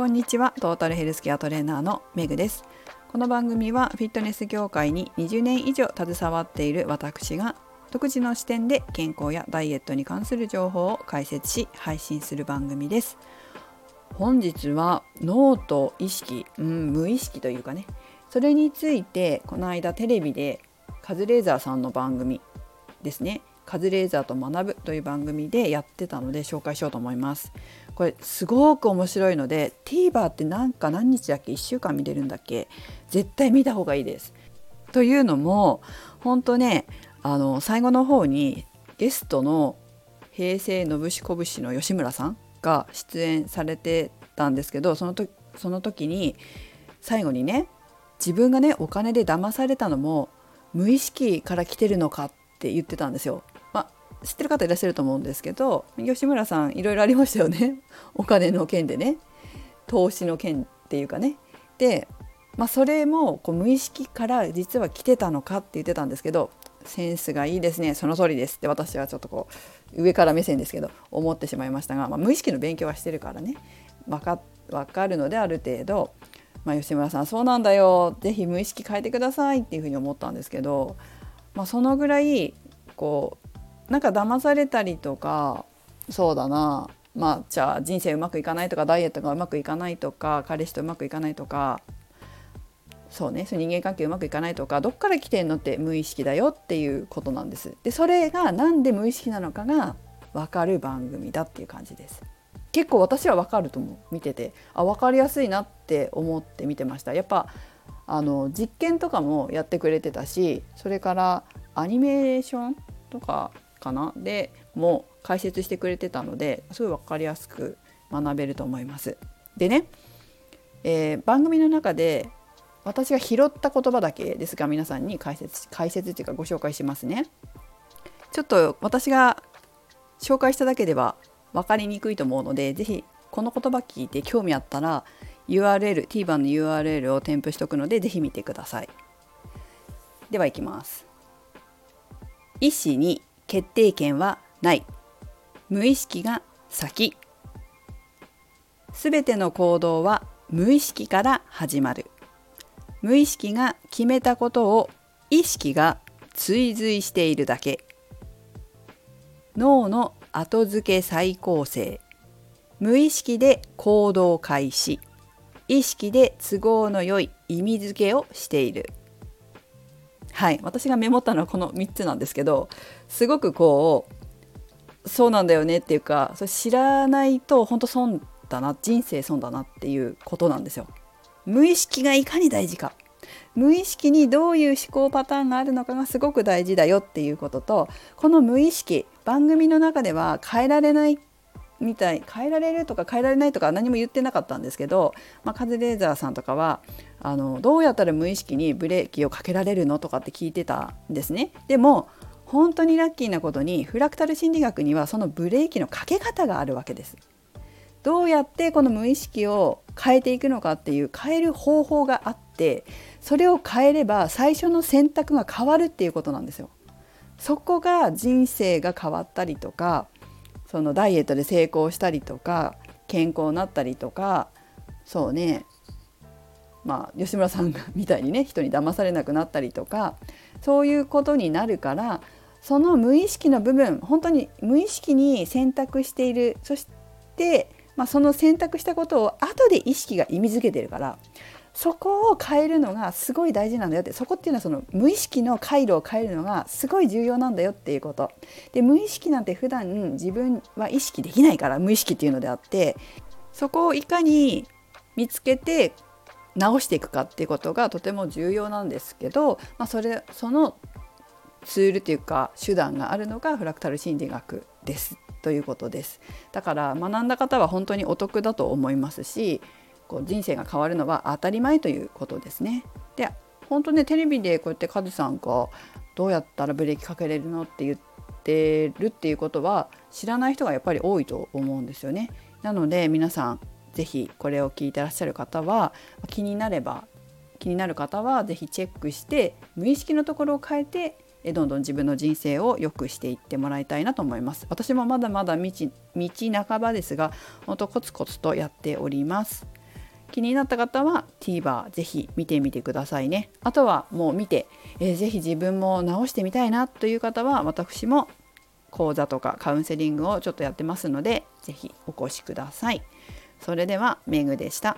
こんにちは。トータルヘルスケアトレーナーのメグです。この番組はフィットネス業界に20年以上携わっている私が独自の視点で健康やダイエットに関する情報を解説し配信する番組です。本日は脳と意識、うん、無意識というかね。それについてこの間テレビでカズレーザーさんの番組ですね。カズレーザーと学ぶという番組でやってたので紹介しようと思います。これすごく面白いので TVer ってなんか何日だっけ？1週間見れるんだっけ？絶対見た方がいいです。というのも本当ねあの最後の方にゲストの平成のぶしこぶしの吉村さんが出演されてたんですけどその時その時に最後にね自分がねお金で騙されたのも無意識から来てるのかって言ってたんですよ。知ってる方いらっしゃると思うんですけど吉村さんいろいろありましたよね。お金の件でね。投資の件っていうかね。で、まあ、それもこう無意識から実は来てたのかって言ってたんですけどセンスがいいですね。その通りです。って私はちょっとこう上から目線ですけど思ってしまいましたが、まあ、無意識の勉強はしてるからね。分か分かるのである程度、まあ、吉村さんそうなんだよ。是非無意識変えてくださいっていうふうに思ったんですけど、まあ、そのぐらいこうなんか騙されたりとかそうだなまあじゃあ人生うまくいかないとかダイエットがうまくいかないとか彼氏とうまくいかないとかそうねそ人間関係うまくいかないとかどっから来てんのって無意識だよっていうことなんです。でそれが何で無意識なのかが分かる番組だっていう感じです。結構私は分かると思う見ててあ分かりやすいなって思って見てました。やっぱあの実験とかもやってくれてたしそれからアニメーションとかかな？でも解説してくれてたのですごい分かりやすく学べると思います。でね、えー、番組の中で私が拾った言葉だけですが皆さんに解説解説っていうかご紹介しますね。ちょっと私が紹介しただけでは分かりにくいと思うので是非この言葉聞いて興味あったら URL TVer の URL を添付しておくので是非見てください。ではいきます。医師に決定権はない。無意識が先。すべての行動は無意識から始まる。無意識が決めたことを意識が追随しているだけ。脳の後付け再構成。無意識で行動開始。意識で都合の良い意味付けをしている。はい私がメモったのはこの3つなんですけどすごくこうそうなんだよねっていうかそれ知らないと本当損だな人生損だなっていうことなんですよ。無意識がいかに大事か無意識にどういう思考パターンがあるのかがすごく大事だよっていうこととこの無意識番組の中では変えられないみたい変えられるとか変えられないとか何も言ってなかったんですけど、まあ、カズレーザーさんとかはあのどうやったら無意識にブレーキをかけられるのとかって聞いてたんですね。でも本当にラッキーなことにフラクタル心理学にはそのブレーキのかけ方があるわけです。どうやってこの無意識を変えていくのかっていう変える方法があってそれを変えれば最初の選択が変わるっていうことなんですよ。そこが人生が変わったりとかそのダイエットで成功したりとか健康になったりとかそうね。まあ吉村さんがみたいにね人に騙されなくなったりとかそういうことになるからその無意識の部分本当に無意識に選択している。そして、まあ、その選択したことを後で意識が意味づけてるからそこを変えるのがすごい大事なんだよってそこっていうのはその無意識の回路を変えるのがすごい重要なんだよっていうこと。で無意識なんて普段自分は意識できないから無意識っていうのであってそこをいかに見つけて直していくかっていうことがとても重要なんですけど、まあ、それそのツールというか手段があるのがフラクタル心理学ですということです。だから学んだ方は本当にお得だと思いますしこう人生が変わるのは当たり前ということですね。で本当ねテレビでこうやってカズさんがどうやったらブレーキかけれるのって言ってるっていうことは知らない人がやっぱり多いと思うんですよね。なので皆さん是非これを聞いてらっしゃる方は気になれば気になる方は是非チェックして無意識のところを変えてどんどん自分の人生を良くしていってもらいたいなと思います私もまだまだ道道半ばですが本当コツコツとやっております気になった方は TVer ぜひ見てみてくださいね。あとはもう見て、えー、ぜひ自分も直してみたいなという方は私も講座とかカウンセリングをちょっとやってますのでぜひお越しください。それではメグでした。